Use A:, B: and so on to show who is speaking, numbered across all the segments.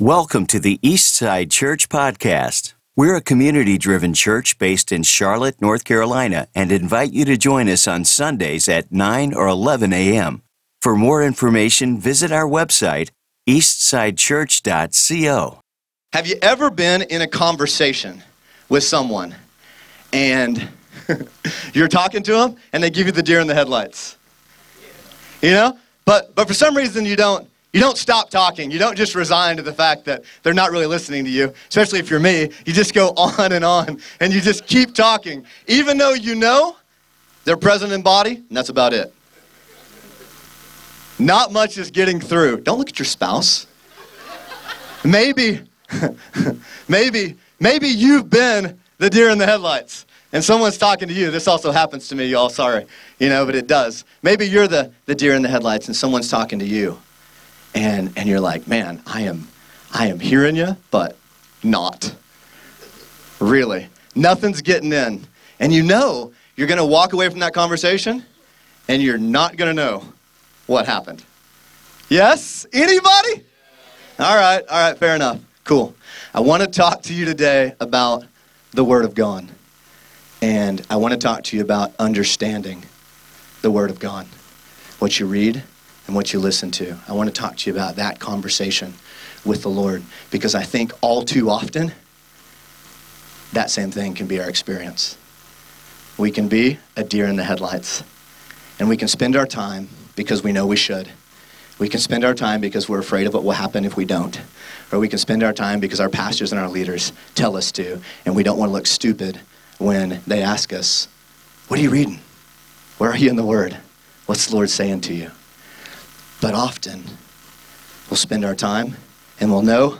A: Welcome to the Eastside Church Podcast. We're a community driven church based in Charlotte, North Carolina, and invite you to join us on Sundays at 9 or 11 a.m. For more information, visit our website, eastsidechurch.co.
B: Have you ever been in a conversation with someone and you're talking to them and they give you the deer in the headlights? You know? But but for some reason you don't you don't stop talking. You don't just resign to the fact that they're not really listening to you, especially if you're me. You just go on and on and you just keep talking, even though you know they're present in body, and that's about it. Not much is getting through. Don't look at your spouse. Maybe, maybe, maybe you've been the deer in the headlights and someone's talking to you. This also happens to me, y'all. Sorry, you know, but it does. Maybe you're the, the deer in the headlights and someone's talking to you and and you're like, man, I am I am hearing you, but not really. Nothing's getting in, and you know you're to walk away from that conversation, and you're not to know what happened. Yes, anybody? All right, all right, fair enough. Cool. I want to talk to you today about the Word of God. And I want to talk to you about understanding the Word of God. What you read, and what you listen to. I want to talk to you about that conversation with the Lord because I think all too often that same thing can be our experience. We can be a deer in the headlights and we can spend our time because we know we should. We can spend our time because we're afraid of what will happen if we don't. Or we can spend our time because our pastors and our leaders tell us to, and we don't want to look stupid when they ask us, What are you reading? Where are you in the Word? What's the Lord saying to you? But often, we'll spend our time and we'll know,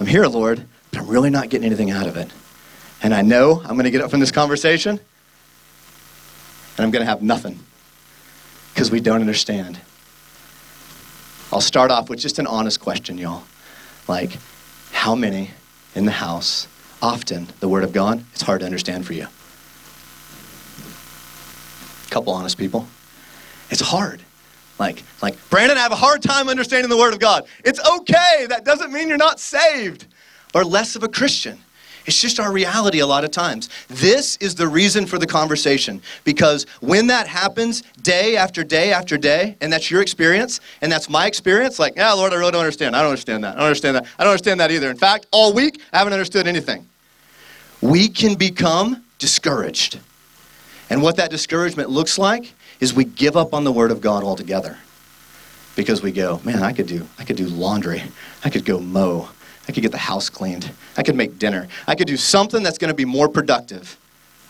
B: I'm here, Lord, but I'm really not getting anything out of it. And I know I'm going to get up from this conversation and I'm going to have nothing because we don't understand. I'll start off with just an honest question, y'all. Like, how many in the house, often the Word of God, it's hard to understand for you? A couple honest people. It's hard. Like, like, Brandon, I have a hard time understanding the Word of God. It's okay. That doesn't mean you're not saved or less of a Christian. It's just our reality a lot of times. This is the reason for the conversation because when that happens day after day after day, and that's your experience, and that's my experience, like, yeah, Lord, I really don't understand. I don't understand that. I don't understand that. I don't understand that either. In fact, all week, I haven't understood anything. We can become discouraged. And what that discouragement looks like is we give up on the Word of God altogether because we go, man, I could do, I could do laundry, I could go mow, I could get the house cleaned, I could make dinner, I could do something that's going to be more productive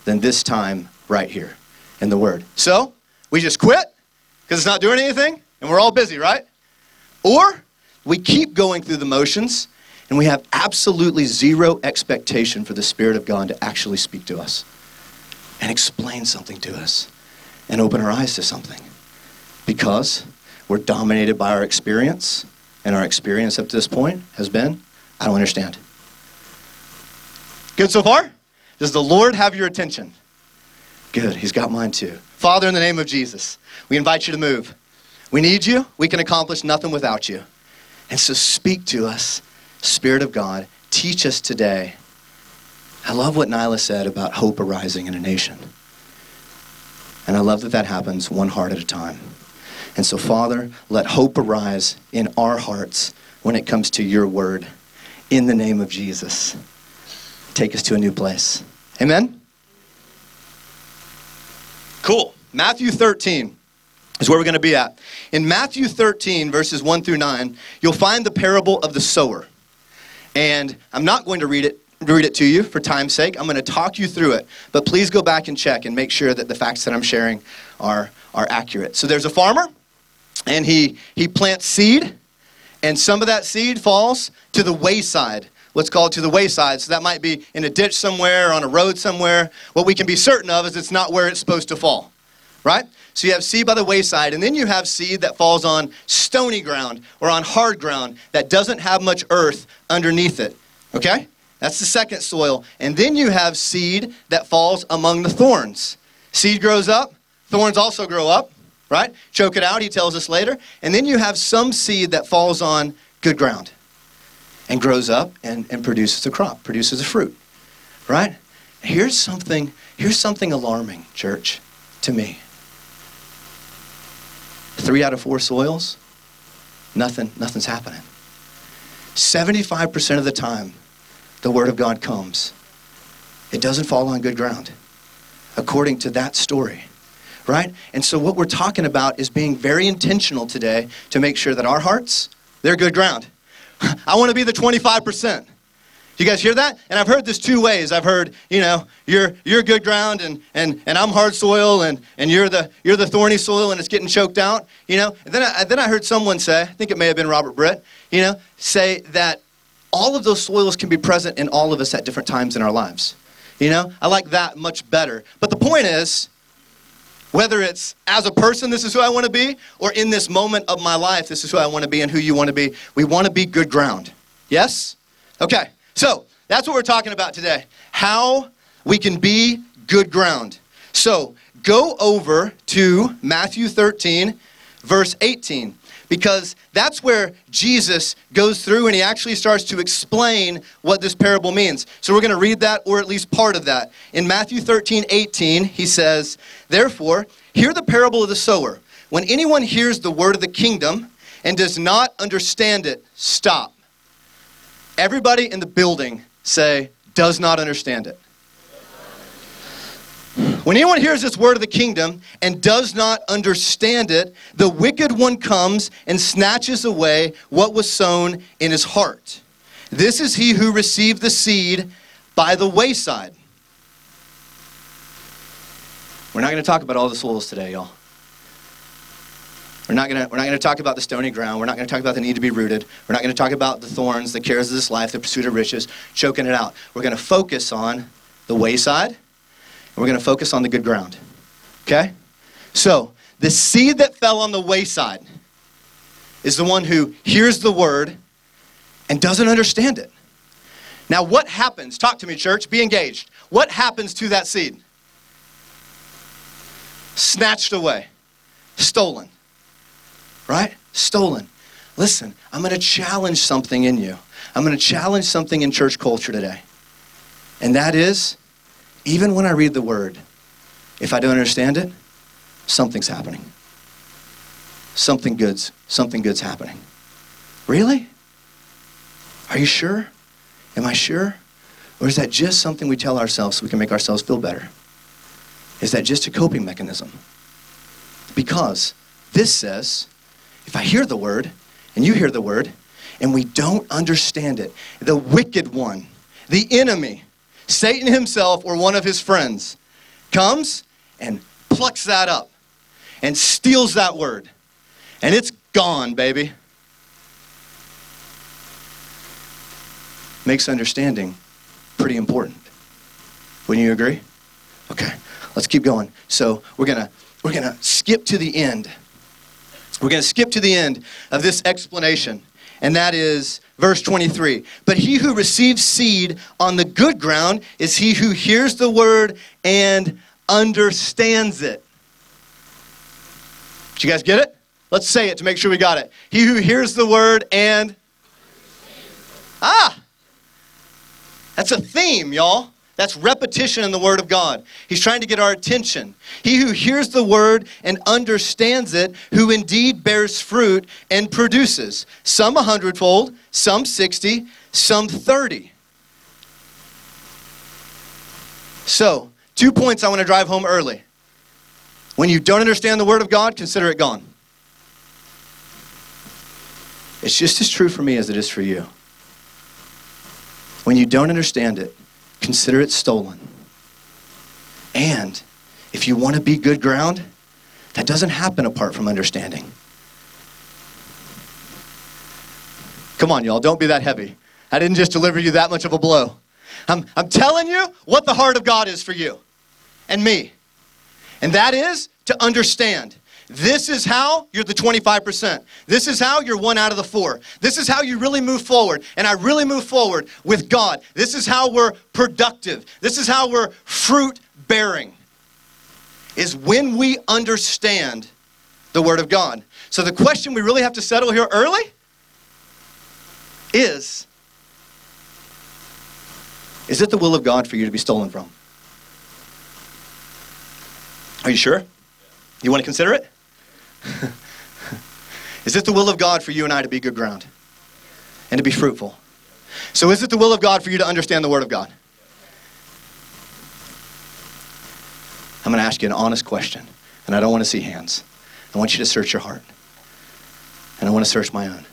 B: than this time right here in the Word. So we just quit because it's not doing anything, and we're all busy, right? Or we keep going through the motions and we have absolutely zero expectation for the Spirit of God to actually speak to us and explain something to us and open our eyes to something because we're dominated by our experience, and our experience up to this point has been I don't understand. Good so far? Does the Lord have your attention? Good, He's got mine too. Father, in the name of Jesus, we invite you to move. We need you. We can accomplish nothing without you. And so speak to us, Spirit of God. Teach us today. I love what Nyla said about hope arising in a nation. And I love that that happens one heart at a time. And so, Father, let hope arise in our hearts when it comes to your word. In the name of Jesus, take us to a new place. Amen? Cool. Matthew 13 is where we're going to be at. In Matthew 13, verses 1 through 9, you'll find the parable of the sower. And I'm not going to read it read it to you for time's sake. I'm going to talk you through it, but please go back and check and make sure that the facts that I'm sharing are, are accurate. So there's a farmer, and he, he plants seed, and some of that seed falls to the wayside. Let's call it to the wayside. So that might be in a ditch somewhere, or on a road somewhere. What we can be certain of is it's not where it's supposed to fall, right? So you have seed by the wayside, and then you have seed that falls on stony ground or on hard ground that doesn't have much earth underneath it, okay? That's the second soil. And then you have seed that falls among the thorns. Seed grows up, thorns also grow up, right? Choke it out, he tells us later. And then you have some seed that falls on good ground. and grows up and, and produces a crop, produces a fruit. Right? Here's something, here's something alarming, church, to me. Three out of four soils, nothing, nothing's happening. 75% of the time, the word of God comes. It doesn't fall on good ground, according to that story right? And so what we're talking about is being very intentional today to make sure that our hearts, they're good ground. I want to be the 25%. You guys hear that? And I've heard this two ways. I've heard, you know, you're you're good ground and and and I'm hard soil and and you're the you're the thorny soil and it's getting choked out, you know. And then I, then I heard someone say, I think it may have been Robert Britt, you know, say that all of those soils can be present in all of us at different times in our lives. You know, I like that much better. But the point is, whether it's as a person, this is who I want to be, or in this moment of my life, this is who I want to be and who you want to be, we want to be good ground. Yes? Okay. So that's what we're talking about today. How we can be good ground. So go over to Matthew 13, verse 18, because that's where Jesus goes through and he actually starts to explain what this parable means. So we're going to read that, or at least part of that. In Matthew 13, 18, he says, Therefore, hear the parable of the sower. When anyone hears the word of the kingdom and does not understand it, stop Everybody in the building say, does not understand it. When anyone hears this word of the kingdom and does not understand it, the wicked one comes and snatches away what was sown in his heart. This is he who received the seed by the wayside. We're not going to talk about all the souls today, y'all. We're not gonna, we're not gonna talk about the stony ground. We're not going to talk about the need to be rooted. We're not going to talk about the thorns, the cares of this life, the pursuit of riches, choking it out. We're going to focus on the wayside, and we're going to focus on the good ground. Okay? So, the seed that fell on the wayside is the one who hears the word and doesn't understand it. Now, what happens? Talk to me, church. Be engaged. What happens to that seed? Snatched away, stolen right? Stolen. Listen, I'm going to challenge something in you. I'm going to challenge something in church culture today. And that is, even when I read the word, if I don't understand it, something's happening. Something good's, something good's happening. Really? Are you sure? Am I sure? Or is that just something we tell ourselves so we can make ourselves feel better? Is that just a coping mechanism? Because this says if I hear the word and you hear the word and we don't understand it, the wicked one, the enemy, Satan himself or one of his friends comes and plucks that up and steals that word. And it's gone, baby. Makes understanding pretty important. Wouldn't you agree? Okay, let's keep going. So we're gonna we're gonna skip to the end. We're to skip to the end of this explanation, and that is verse 23. But he who receives seed on the good ground is he who hears the word and understands it. Did you guys get it? Let's say it to make sure we got it. He who hears the word and. Ah! That's a theme, y'all. That's repetition in the Word of God. He's trying to get our attention. He who hears the Word and understands it, who indeed bears fruit and produces, some a hundredfold, some 60, some 30. So, two points I want to drive home early. When you don't understand the Word of God, consider it gone. It's just as true for me as it is for you. When you don't understand it, consider it stolen. And if you want to be good ground, that doesn't happen apart from understanding. Come on, y'all, don't be that heavy. I didn't just deliver you that much of a blow. I'm, I'm telling you what the heart of God is for you and me. And that is to understand. This is how you're the 25%. This is how you're one out of the four. This is how you really move forward. And I really move forward with God. This is how we're productive. This is how we're fruit bearing. Is when we understand the Word of God. So the question we really have to settle here early is Is it the will of God for you to be stolen from? Are you sure? You want to consider it? is it the will of God for you and I to be good ground and to be fruitful? So, is it the will of God for you to understand the Word of God? I'm going to ask you an honest question, and I don't want to see hands. I want you to search your heart, and I want to search my own.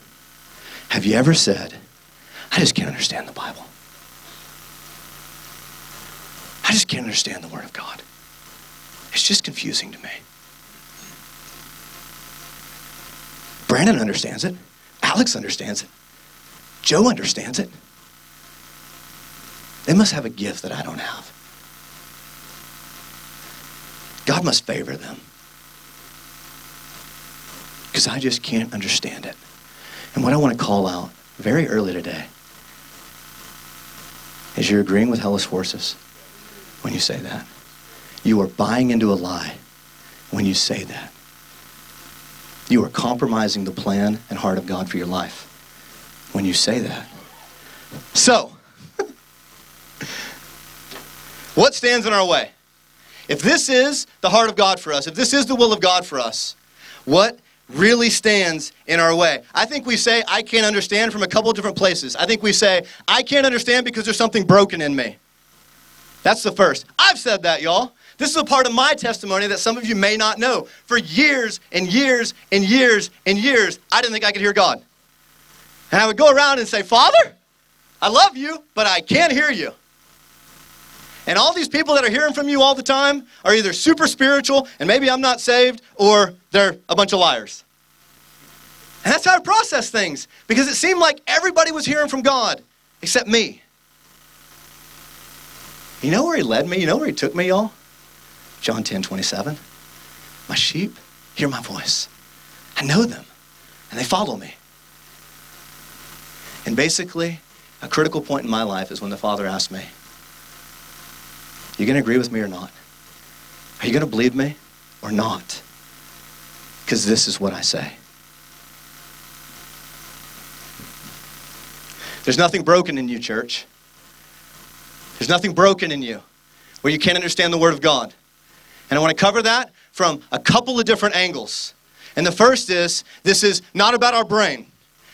B: Have you ever said, I just can't understand the Bible? I just can't understand the Word of God. It's just confusing to me. Brandon understands it. Alex understands it. Joe understands it. They must have a gift that I don't have. God must favor them. Because I just can't understand it. And what I want to call out very early today is you're agreeing with hellish forces when you say that. You are buying into a lie when you say that. You are compromising the plan and heart of God for your life when you say that. So, what stands in our way? If this is the heart of God for us, if this is the will of God for us, what really stands in our way? I think we say, I can't understand from a couple different places. I think we say, I can't understand because there's something broken in me. That's the first. I've said that, y'all. This is a part of my testimony that some of you may not know. For years and years and years and years, I didn't think I could hear God. And I would go around and say, Father, I love you, but I can't hear you. And all these people that are hearing from you all the time are either super spiritual, and maybe I'm not saved, or they're a bunch of liars. And that's how I process things, because it seemed like everybody was hearing from God except me. You know where he led me? You know where he took me, y'all? John 10 27. My sheep hear my voice. I know them, and they follow me. And basically, a critical point in my life is when the Father asked me, Are You going to agree with me or not? Are you going to believe me or not? Because this is what I say. There's nothing broken in you, church. There's nothing broken in you where you can't understand the Word of God. And I want to cover that from a couple of different angles. And the first is this is not about our brain.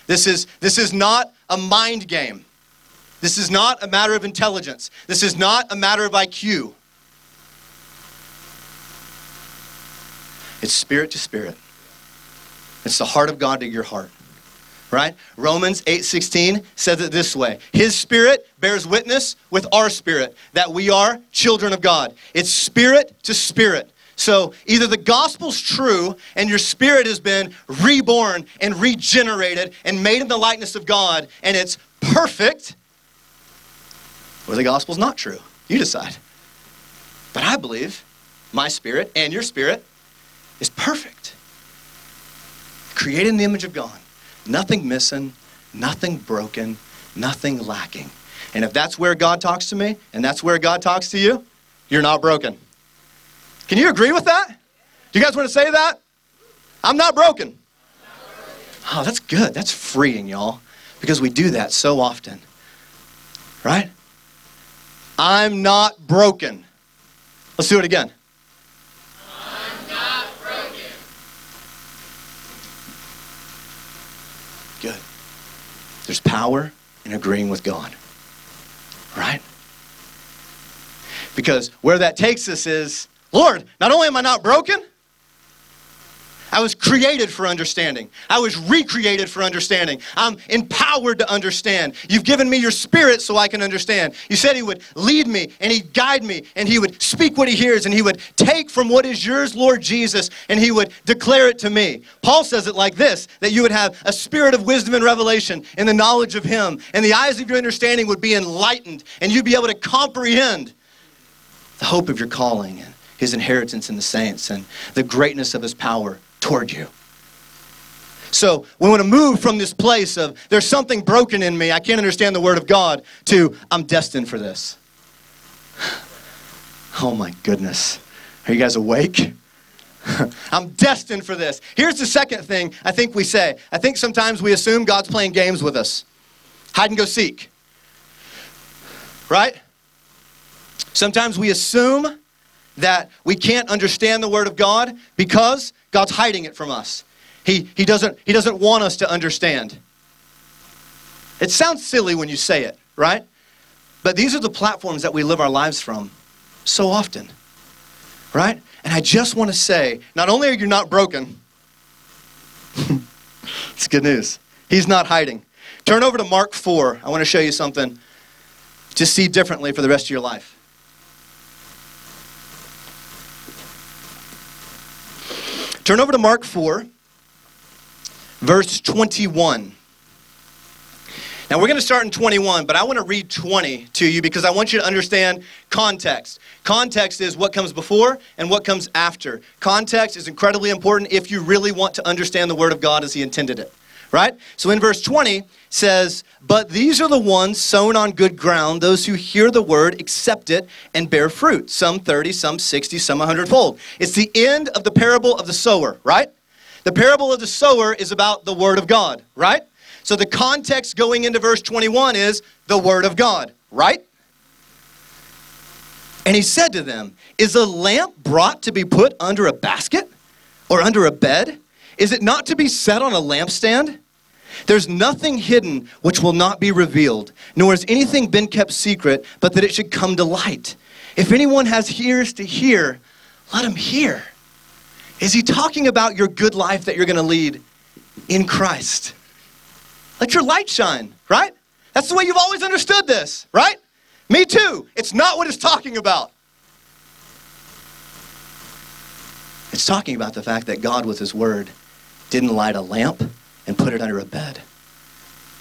B: This is, this is not a mind game. This is not a matter of intelligence. This is not a matter of IQ. It's spirit to spirit. It's the heart of God to your heart. Right? Romans 8:16 says it this way. His spirit bears witness with our spirit that we are children of God. It's spirit to spirit. So either the gospel's true and your spirit has been reborn and regenerated and made in the likeness of God and it's perfect, or the gospel's not true. You decide. But I believe my spirit and your spirit is perfect. Created in the image of God. Nothing missing, nothing broken, nothing lacking. And if that's where God talks to me and that's where God talks to you, you're not broken. Can you agree with that? Do you guys want to say that? I'm not broken. Oh, that's good. That's freeing, y'all, because we do that so often. Right? I'm not broken. Let's do it again.
C: I'm not broken.
B: Good. There's power in agreeing with God. Right? Because where that takes us is Lord, not only am I not broken, I was created for understanding. I was recreated for understanding. I'm empowered to understand. You've given me your spirit so I can understand. You said He would lead me and He'd guide me and He would speak what He hears and He would take from what is yours, Lord Jesus, and He would declare it to me. Paul says it like this that you would have a spirit of wisdom and revelation in the knowledge of Him, and the eyes of your understanding would be enlightened, and you'd be able to comprehend the hope of your calling and His inheritance in the saints and the greatness of His power toward you. So we want to move from this place of there's something broken in me, I can't understand the Word of God, to I'm destined for this. Oh my goodness. Are you guys awake? I'm destined for this. Here's the second thing I think we say. I think sometimes we assume God's playing games with us. Hide and go seek. Right? Sometimes we assume that we can't understand the Word of God because God's hiding it from us. He, he, doesn't, he doesn't want us to understand. It sounds silly when you say it, right? But these are the platforms that we live our lives from so often, right? And I just want to say not only are you not broken, it's good news. He's not hiding. Turn over to Mark 4. I want to show you something to see differently for the rest of your life. Turn over to Mark 4, verse 21. Now we're going to start in 21, but I want to read 20 to you because I want you to understand context. Context is what comes before and what comes after. Context is incredibly important if you really want to understand the Word of God as He intended it. Right? So in verse 20 says, But these are the ones sown on good ground, those who hear the word, accept it, and bear fruit. Some 30, some 60, some 100 fold. It's the end of the parable of the sower, right? The parable of the sower is about the word of God, right? So the context going into verse 21 is the word of God, right? And he said to them, Is a lamp brought to be put under a basket or under a bed? Is it not to be set on a lampstand? There's nothing hidden which will not be revealed, nor has anything been kept secret, but that it should come to light. If anyone has ears to hear, let him hear. Is he talking about your good life that you're going to lead in Christ? Let your light shine, right? That's the way you've always understood this, right? Me too. It's not what it's talking about. It's talking about the fact that God, with His Word, didn't light a lamp and put it under a bed.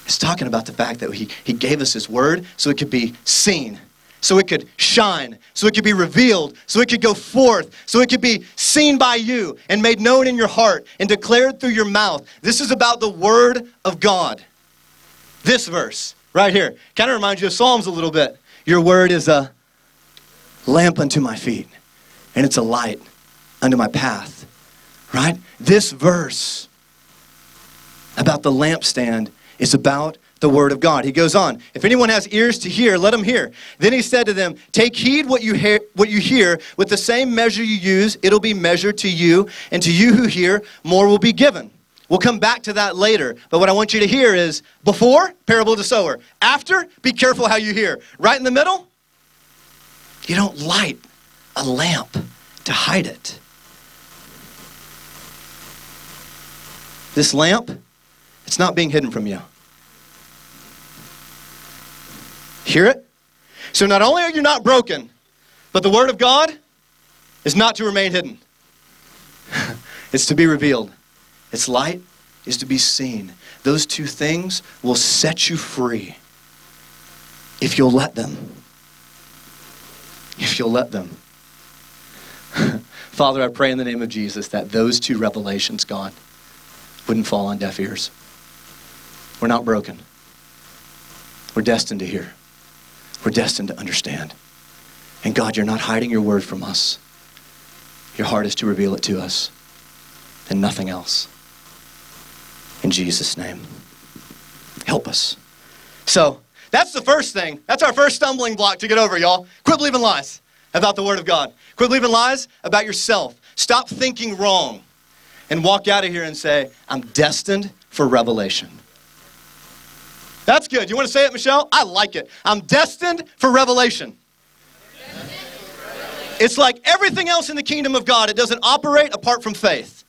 B: It's talking about the fact that he, he gave us His Word so it could be seen, so it could shine, so it could be revealed, so it could go forth, so it could be seen by you and made known in your heart and declared through your mouth. This is about the Word of God. This verse right here kind of reminds you of Psalms a little bit. Your Word is a lamp unto my feet, and it's a light unto my path. Right? This verse about the lampstand is about the word of God. He goes on, if anyone has ears to hear, let him hear. Then he said to them, Take heed what you hear, what you hear, with the same measure you use, it'll be measured to you, and to you who hear, more will be given. We'll come back to that later. But what I want you to hear is before, parable the sower. After, be careful how you hear. Right in the middle, you don't light a lamp to hide it. This lamp, it's not being hidden from you. Hear it? So not only are you not broken, but the Word of God is not to remain hidden, it's to be revealed. Its light is to be seen. Those two things will set you free if you'll let them. If you'll let them. Father, I pray in the name of Jesus that those two revelations, God, wouldn't fall on deaf ears. We're not broken. We're destined to hear. We're destined to understand. And God, you're not hiding your word from us. Your heart is to reveal it to us and nothing else. In Jesus' name. Help us. So, that's the first thing. That's our first stumbling block to get over, y'all. Quit believing lies about the Word of God. Quit believing lies about yourself. Stop thinking wrong and walk out of here and say, I'm destined for revelation. That's good. You want to say it, Michelle? I like it. I'm destined for revelation. It's like everything else in the kingdom of God, it doesn't operate apart from faith.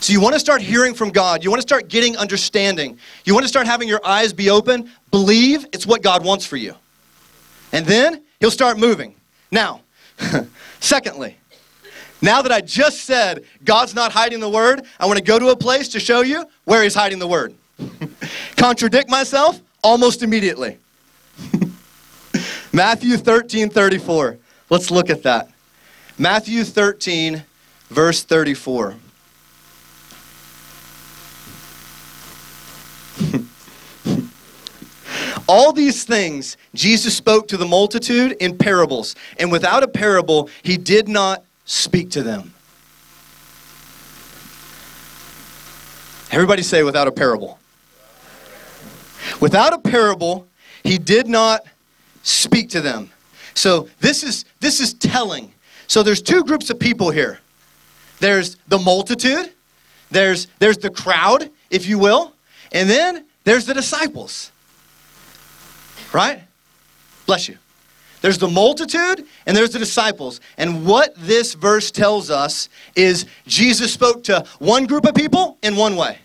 B: So you want to start hearing from God. You want to start getting understanding. You want to start having your eyes be open. Believe it's what God wants for you. And then He'll start moving. Now, secondly, now that I just said God's not hiding the word, I want to go to a place to show you where He's hiding the word. Contradict myself almost immediately. Matthew 13 34. Let's look at that. Matthew 13, verse 34. All these things Jesus spoke to the multitude in parables, and without a parable, he did not speak to them. Everybody say, without a parable. Without a parable, he did not speak to them. So this is this is telling. So there's two groups of people here. There's the multitude, there's there's the crowd, if you will, and then there's the disciples. Right? Bless you. There's the multitude and there's the disciples. And what this verse tells us is Jesus spoke to one group of people in one way.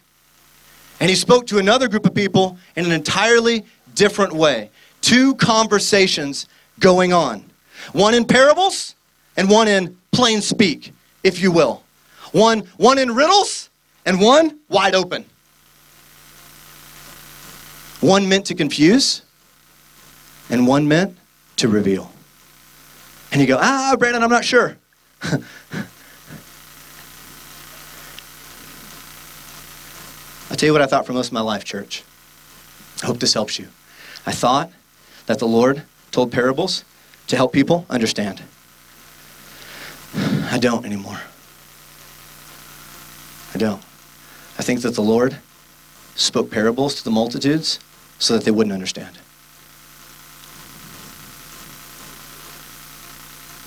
B: And he spoke to another group of people in an entirely different way. Two conversations going on. One in parables and one in plain speak, if you will. One, one in riddles and one wide open. One meant to confuse and one meant to reveal. And you go, ah, Brandon, I'm not sure. I'll tell you what I thought for most of my life, church. I hope this helps you. I thought that the Lord told parables to help people understand. I don't anymore. I don't. I think that the Lord spoke parables to the multitudes so that they wouldn't understand.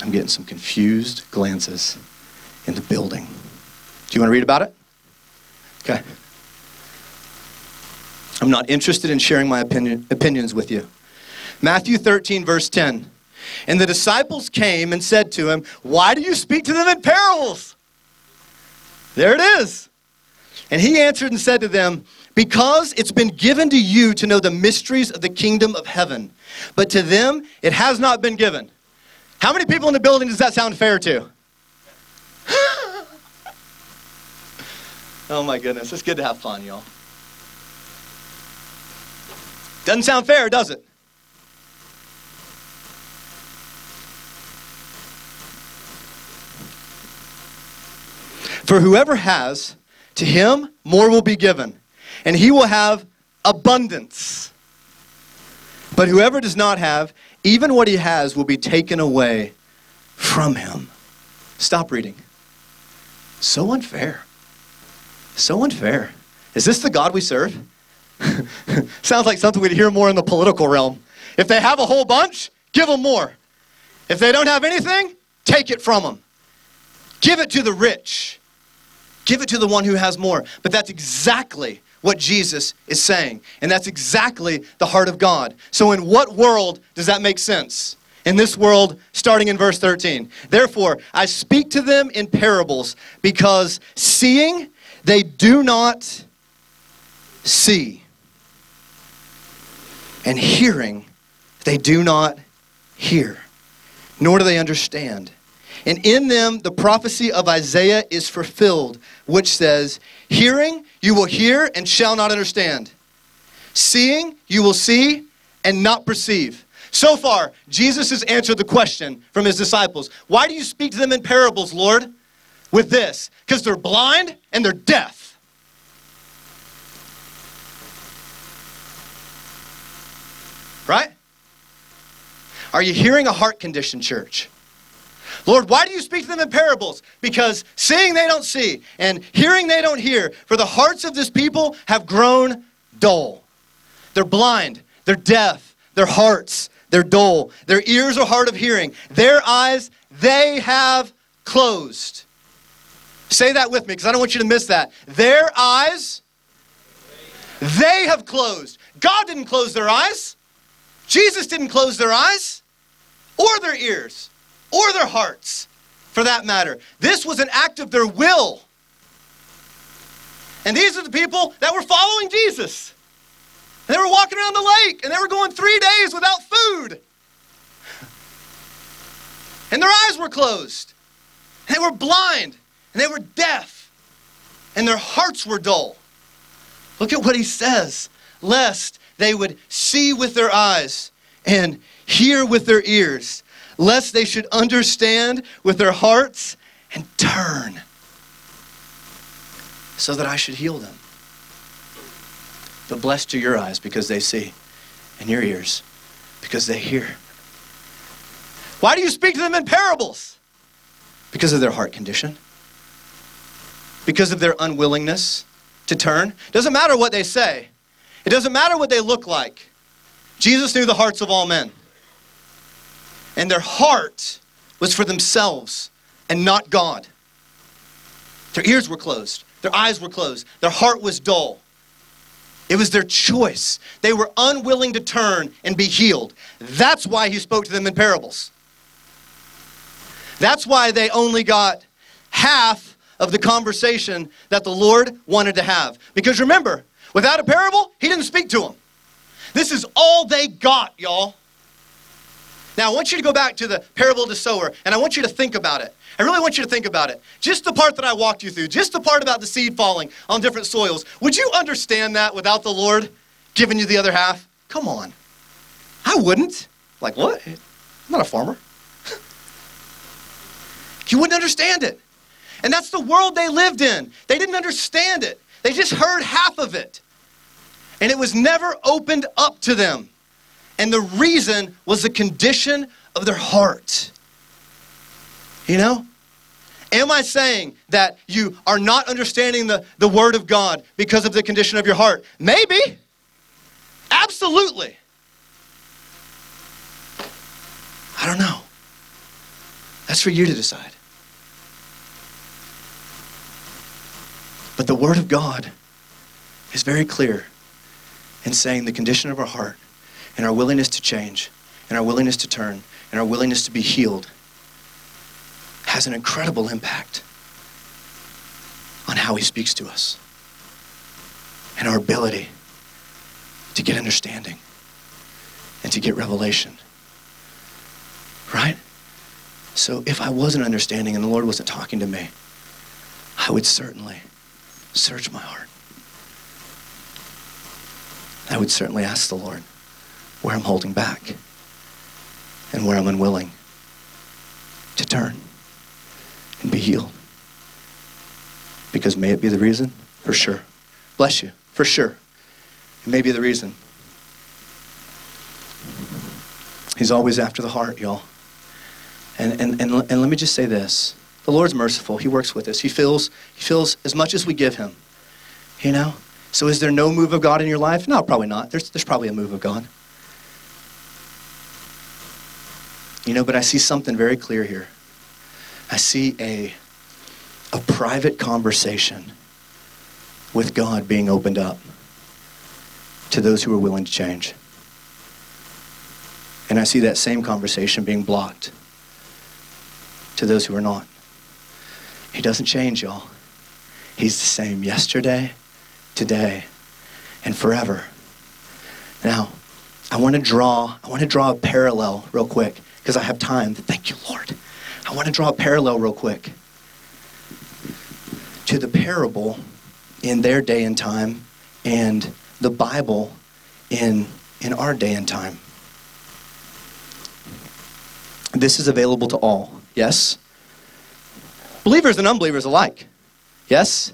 B: I'm getting some confused glances in the building. Do you want to read about it? Okay. I'm not interested in sharing my opinion, opinions with you. Matthew 13, verse 10. And the disciples came and said to him, Why do you speak to them in parables? There it is. And he answered and said to them, Because it's been given to you to know the mysteries of the kingdom of heaven, but to them it has not been given. How many people in the building does that sound fair to? oh my goodness, it's good to have fun, y'all. Doesn't sound fair, does it? For whoever has, to him more will be given, and he will have abundance. But whoever does not have, even what he has will be taken away from him. Stop reading. So unfair. So unfair. Is this the God we serve? Sounds like something we'd hear more in the political realm. If they have a whole bunch, give them more. If they don't have anything, take it from them. Give it to the rich. Give it to the one who has more. But that's exactly what Jesus is saying. And that's exactly the heart of God. So, in what world does that make sense? In this world, starting in verse 13. Therefore, I speak to them in parables because seeing they do not see, and hearing they do not hear, nor do they understand. And in them the prophecy of Isaiah is fulfilled, which says, Hearing you will hear and shall not understand. Seeing you will see and not perceive. So far, Jesus has answered the question from his disciples Why do you speak to them in parables, Lord? With this, because they're blind and they're deaf. Right? Are you hearing a heart condition, church? Lord, why do you speak to them in parables? Because seeing they don't see, and hearing they don't hear, for the hearts of this people have grown dull. They're blind, they're deaf, their hearts, they're dull. Their ears are hard of hearing. Their eyes, they have closed. Say that with me, because I don't want you to miss that. Their eyes, they have closed. God didn't close their eyes. Jesus didn't close their eyes or their ears or their hearts, for that matter. This was an act of their will. And these are the people that were following Jesus. And they were walking around the lake and they were going three days without food. And their eyes were closed. And they were blind. And they were deaf. And their hearts were dull. Look at what he says lest they would see with their eyes and hear with their ears lest they should understand with their hearts and turn, so that I should heal them. But blessed are your eyes because they see, and your ears because they hear. Why do you speak to them in parables? Because of their heart condition, because of their unwillingness to turn. Doesn't matter what they say, it doesn't matter what they look like. Jesus knew the hearts of all men. And their heart was for themselves and not God. Their ears were closed, their eyes were closed, their heart was dull. It was their choice. They were unwilling to turn and be healed. That's why he spoke to them in parables. That's why they only got half of the conversation that the Lord wanted to have. Because remember, without a parable, he didn't speak to them. This is all they got, y'all. Now, I want you to go back to the parable of the sower, and I want you to think about it. I really want you to think about it. Just the part that I walked you through, just the part about the seed falling on different soils. Would you understand that without the Lord giving you the other half? Come on. I wouldn't. Like, what? I'm not a farmer. you wouldn't understand it. And that's the world they lived in. They didn't understand it, they just heard half of it. And it was never opened up to them. And the reason was the condition of their heart. You know? Am I saying that you are not understanding the, the Word of God because of the condition of your heart? Maybe. Absolutely. I don't know. That's for you to decide. But the Word of God is very clear in saying the condition of our heart and our willingness to change and our willingness to turn and our willingness to be healed has an incredible impact on how he speaks to us and our ability to get understanding and to get revelation. Right? So if I wasn't understanding and the Lord wasn't talking to me, I would certainly search my heart. I would certainly ask the Lord where I'm holding back and where I'm unwilling to turn and be healed. Because may it be the reason? For sure. Bless you. For sure. It may be the reason. He's always after the heart, y'all. And, and, and, and let me just say this. The Lord's merciful. He works with us. He feels, he feels as much as we give him. You know? So is there no move of God in your life? No, probably not. There's, there's probably a move of God. You know, but I see something very clear here. I see a, a private conversation with God being opened up to those who are willing to change. And I see that same conversation being blocked to those who are not. He doesn't change, y'all. He's the same yesterday, today, and forever. Now, I want to draw I want to draw a parallel real quick because I have time. Thank you, Lord. I want to draw a parallel real quick to the parable in their day and time and the Bible in, in our day and time. This is available to all, yes? Believers and unbelievers alike, yes?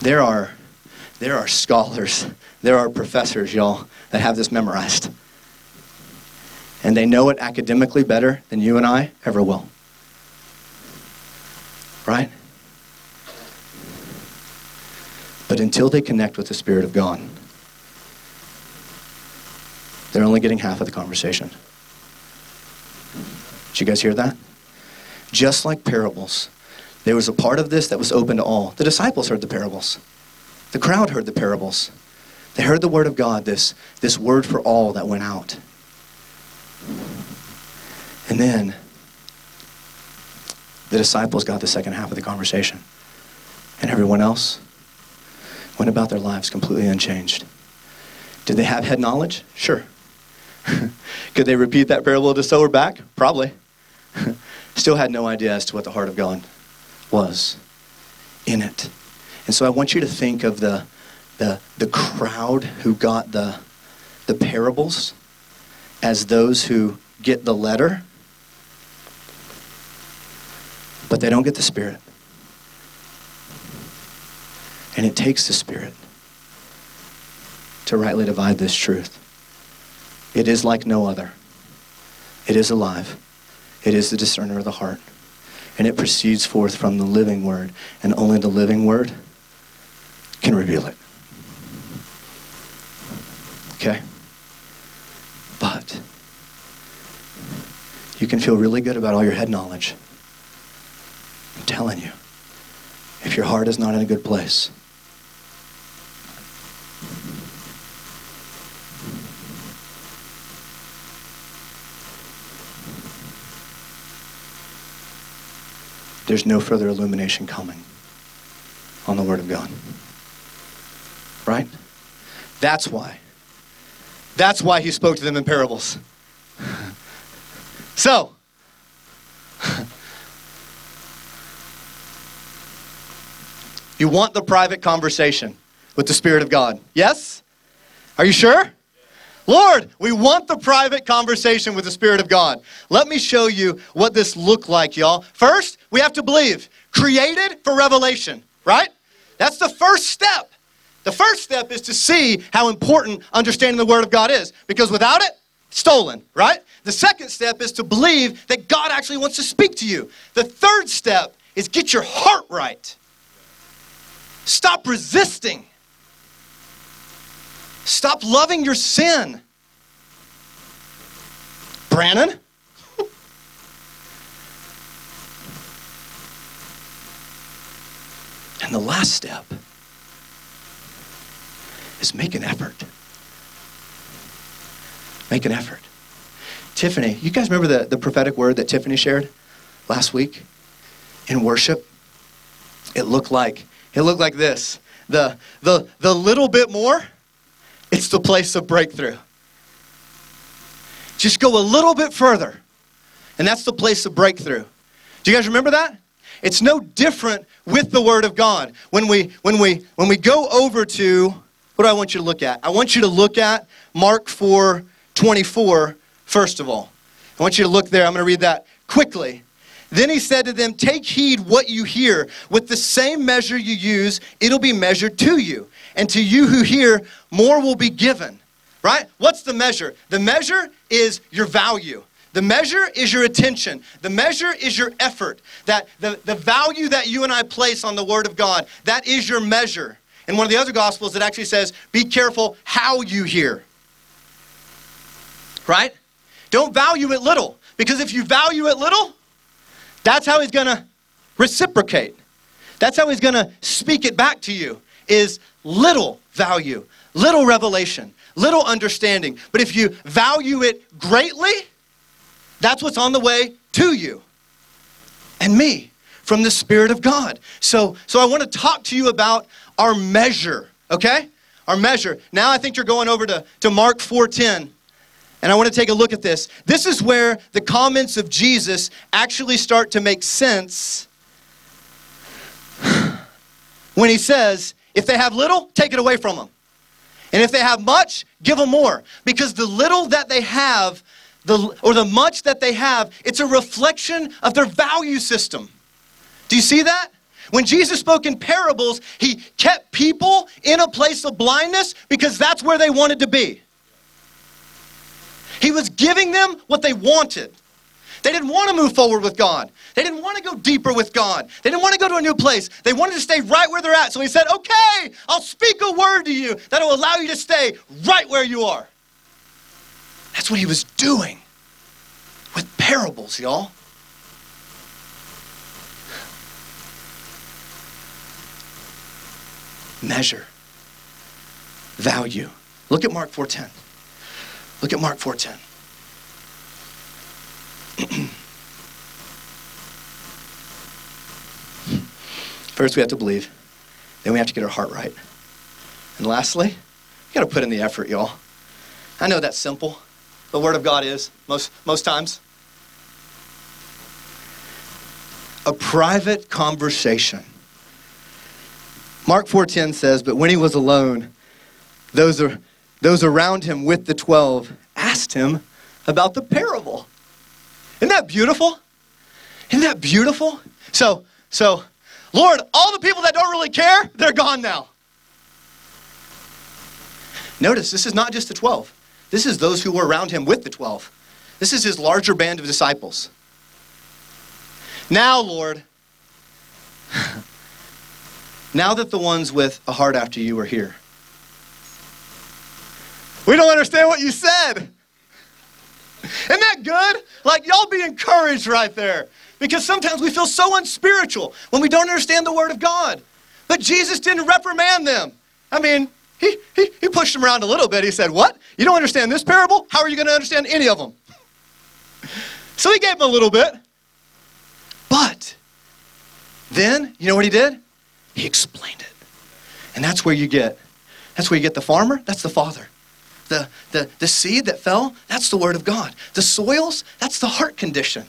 B: There are, there are scholars, there are professors, y'all, that have this memorized. And they know it academically better than you and I ever will. Right? But until they connect with the Spirit of God, they're only getting half of the conversation. Did you guys hear that? Just like parables, there was a part of this that was open to all. The disciples heard the parables. The crowd heard the parables. They heard the word of God, this, this word for all that went out. And then the disciples got the second half of the conversation. And everyone else went about their lives completely unchanged. Did they have head knowledge? Sure. Could they repeat that parable of the sower back? Probably. Still had no idea as to what the heart of God was in it. And so I want you to think of the, the, the crowd who got the, the parables as those who get the letter, but they don't get the Spirit. And it takes the Spirit to rightly divide this truth. It is like no other. It is alive. It is the discerner of the heart. And it proceeds forth from the living word. And only the living word can reveal it. Okay? But you can feel really good about all your head knowledge. I'm telling you, if your heart is not in a good place, there's no further illumination coming on the Word of God. Right? That's why. That's why he spoke to them in parables. So, you want the private conversation with the Spirit of God. Yes? Are you sure? Lord, we want the private conversation with the Spirit of God. Let me show you what this looked like, y'all. First, we have to believe. Created for revelation, right? That's the first step. The first step is to see how important understanding the Word of God is. Because without it, stolen, right? The second step is to believe that God actually wants to speak to you. The third step is get your heart right. Stop resisting. Stop loving your sin. Brannon? and the last step is make an effort. Make an effort. Tiffany, you guys remember the, the prophetic word that Tiffany shared last week in worship? It looked like it looked like this. The the the little bit more, it's the place of breakthrough. Just go a little bit further, and that's the place of breakthrough. Do you guys remember that? It's no different with the Word of God. When we when we when we go over to what do I want you to look at? I want you to look at Mark 4 24, first of all. I want you to look there. I'm going to read that quickly. Then he said to them, Take heed what you hear. With the same measure you use, it'll be measured to you. And to you who hear, more will be given. Right? What's the measure? The measure is your value. The measure is your attention. The measure is your effort. That the, the value that you and I place on the Word of God, that is your measure. In one of the other Gospels, it actually says, Be careful how you hear right? Don't value it little. Because if you value it little, that's how he's going to reciprocate. That's how he's going to speak it back to you is little value, little revelation, little understanding. But if you value it greatly, that's what's on the way to you and me from the Spirit of God. So, so I want to talk to you about our measure, okay? Our measure. Now I think you're going over to, to Mark 410. And I want to take a look at this. This is where the comments of Jesus actually start to make sense when he says, if they have little, take it away from them. And if they have much, give them more. Because the little that they have, the, or the much that they have, it's a reflection of their value system. Do you see that? When Jesus spoke in parables, he kept people in a place of blindness because that's where they wanted to be. He was giving them what they wanted. They didn't want to move forward with God. They didn't want to go deeper with God. They didn't want to go to a new place. They wanted to stay right where they're at. So he said, Okay, I'll speak a word to you that will allow you to stay right where you are. That's what he was doing with parables, y'all. Measure, value. Look at Mark 4:10. Look at Mark 4:10. First, we have to believe. Then we have to get our heart right. And lastly, you got to put in the effort, y'all. I know that's simple. The Word of God is most most times. A private conversation. Mark 4:10 says, "But when he was alone, those are those around him with the 12 asked him about the parable. Isn't that beautiful? Isn't that beautiful? So, so, Lord, all the people that don't really care, they're gone now. Notice this is not just the 12. This is those who were around him with the 12. This is his larger band of disciples. Now, Lord, now that the ones with a heart after you are here, we don't understand what you said. Isn't that good? Like, y'all be encouraged right there. Because sometimes we feel so unspiritual when we don't understand the Word of God. But Jesus didn't reprimand them. I mean, he, he, he pushed them around a little bit. He said, What? You don't understand this parable? How are you going to understand any of them? So he gave them a little bit. But then, you know what he did? He explained it. And that's where you get, that's where you get the farmer, that's the father. The, the, the seed that fell, that's the word of God. The soils, that's the heart condition.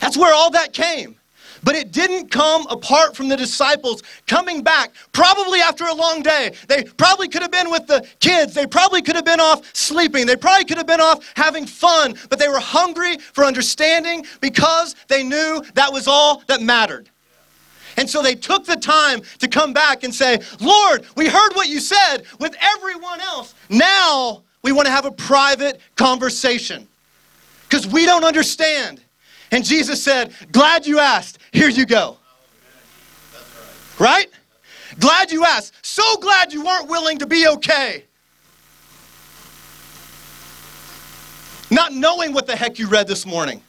B: That's where all that came. But it didn't come apart from the disciples coming back, probably after a long day. They probably could have been with the kids. They probably could have been off sleeping. They probably could have been off having fun, but they were hungry for understanding because they knew that was all that mattered. And so they took the time to come back and say, Lord, we heard what you said with everyone else. Now we want to have a private conversation because we don't understand. And Jesus said, Glad you asked. Here you go. Right? Glad you asked. So glad you weren't willing to be okay. Not knowing what the heck you read this morning.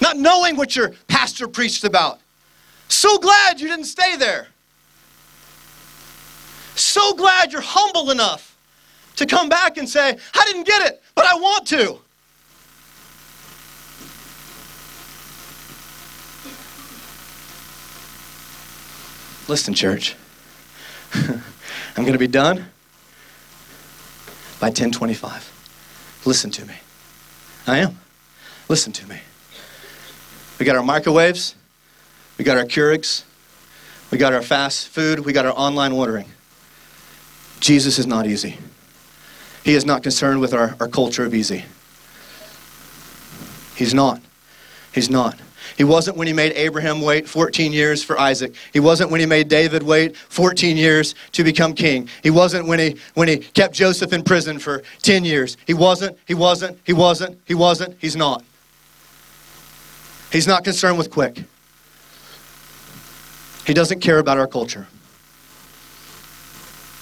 B: Not knowing what your pastor preached about. So glad you didn't stay there. So glad you're humble enough to come back and say, I didn't get it, but I want to. Listen, church. I'm going to be done by 1025. Listen to me. I am. Listen to me. We got our microwaves. We got our Keurigs. We got our fast food. We got our online ordering. Jesus is not easy. He is not concerned with our, our culture of easy. He's not. He's not. He wasn't when he made Abraham wait 14 years for Isaac. He wasn't when he made David wait 14 years to become king. He wasn't when he when he kept Joseph in prison for 10 years. He wasn't, he wasn't, he wasn't, he wasn't, he's not. He's not concerned with quick. He doesn't care about our culture.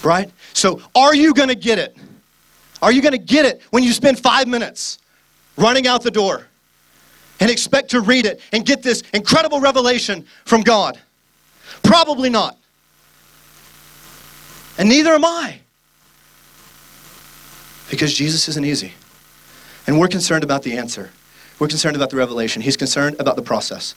B: Right? So, are you going to get it? Are you going to get it when you spend five minutes running out the door and expect to read it and get this incredible revelation from God? Probably not. And neither am I. Because Jesus isn't easy. And we're concerned about the answer. We're concerned about the revelation. He's concerned about the process.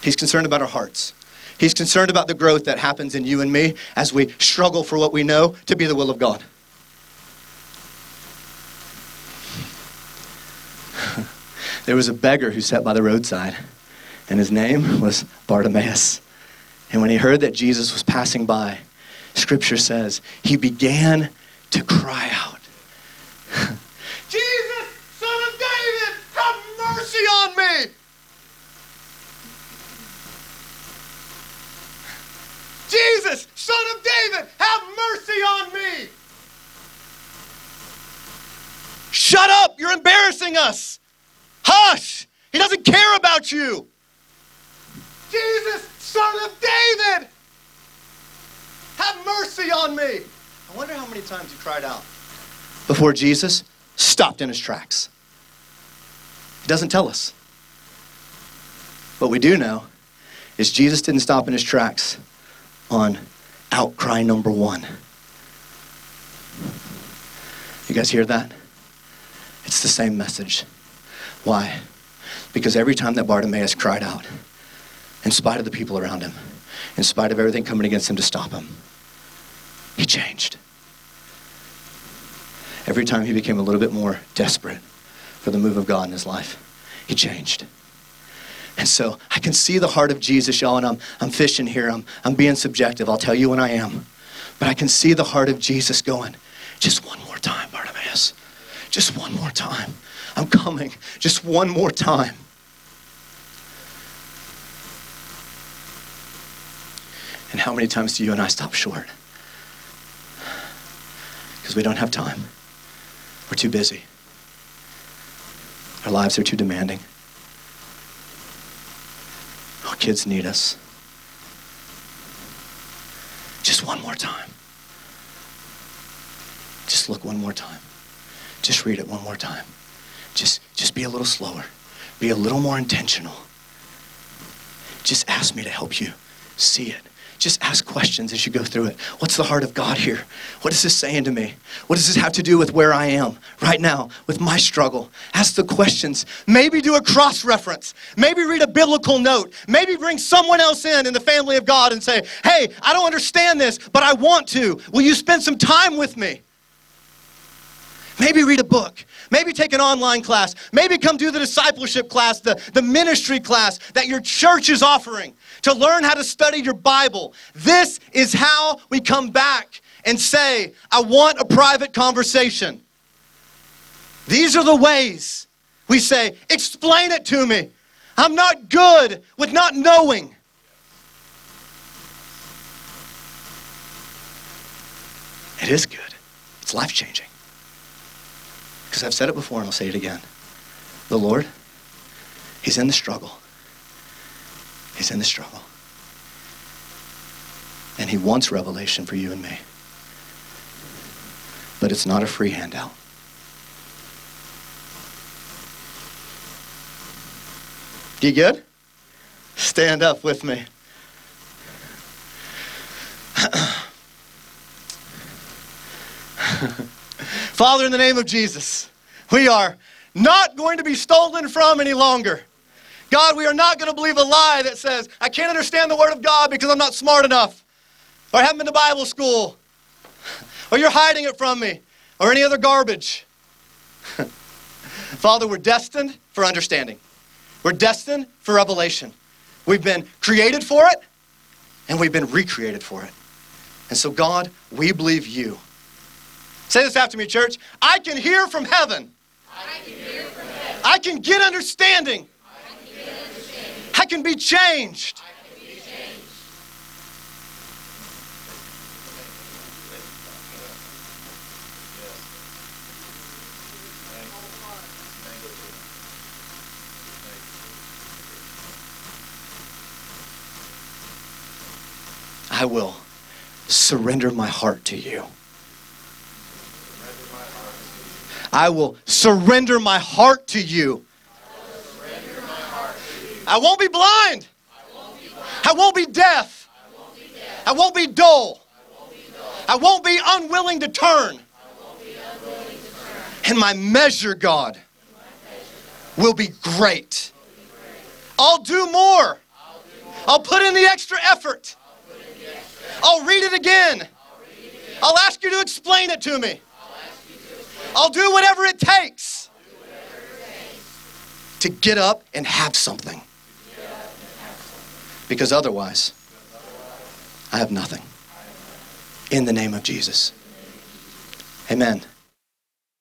B: He's concerned about our hearts. He's concerned about the growth that happens in you and me as we struggle for what we know to be the will of God. There was a beggar who sat by the roadside, and his name was Bartimaeus. And when he heard that Jesus was passing by, scripture says, he began to cry out Jesus, son of David, have mercy on me! Jesus, son of David, have mercy on me! Shut up, you're embarrassing us! Hush! He doesn't care about you! Jesus, son of David, have mercy on me! I wonder how many times he cried out before Jesus stopped in his tracks. He doesn't tell us. What we do know is Jesus didn't stop in his tracks on outcry number one. You guys hear that? It's the same message. Why? Because every time that Bartimaeus cried out, in spite of the people around him, in spite of everything coming against him to stop him, he changed. Every time he became a little bit more desperate for the move of God in his life, he changed. And so I can see the heart of Jesus, y'all, and I'm, I'm fishing here. I'm, I'm being subjective. I'll tell you when I am. But I can see the heart of Jesus going, just one more time, Bartimaeus. Just one more time. I'm coming. Just one more time. And how many times do you and I stop short? Because we don't have time. We're too busy. Our lives are too demanding. Our kids need us. Just one more time. Just look one more time. Just read it one more time. Just, just be a little slower. Be a little more intentional. Just ask me to help you see it. Just ask questions as you go through it. What's the heart of God here? What is this saying to me? What does this have to do with where I am right now, with my struggle? Ask the questions. Maybe do a cross reference. Maybe read a biblical note. Maybe bring someone else in in the family of God and say, hey, I don't understand this, but I want to. Will you spend some time with me? Maybe read a book. Maybe take an online class. Maybe come do the discipleship class, the, the ministry class that your church is offering to learn how to study your Bible. This is how we come back and say, I want a private conversation. These are the ways we say, explain it to me. I'm not good with not knowing. It is good. It's life changing. Because I've said it before and I'll say it again. The Lord, He's in the struggle. He's in the struggle. And He wants revelation for you and me. But it's not a free handout. You good? Stand up with me. Father, in the name of Jesus, we are not going to be stolen from any longer. God, we are not going to believe a lie that says, I can't understand the Word of God because I'm not smart enough, or I haven't been to Bible school, or you're hiding it from me, or any other garbage. Father, we're destined for understanding. We're destined for revelation. We've been created for it, and we've been recreated for it. And so, God, we believe you. Say this after me, church. I can hear from heaven.
C: I can hear from heaven.
B: I can get understanding.
C: I can get understanding.
B: I can be changed.
C: I can be changed.
B: I will surrender my heart to you. I will surrender my heart to you. I won't be blind. I won't be deaf. I won't be dull. I won't be unwilling to turn. And my measure, God, will be great. I'll do more. I'll put in the extra effort. I'll read it again. I'll ask you to explain it to me. I'll do whatever it takes to get up and have something. Because otherwise, I have nothing. In the name of Jesus. Amen.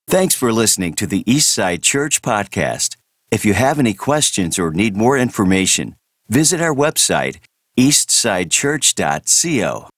A: Thanks for listening to the Eastside Church Podcast. If you have any questions or need more information, visit our website, eastsidechurch.co.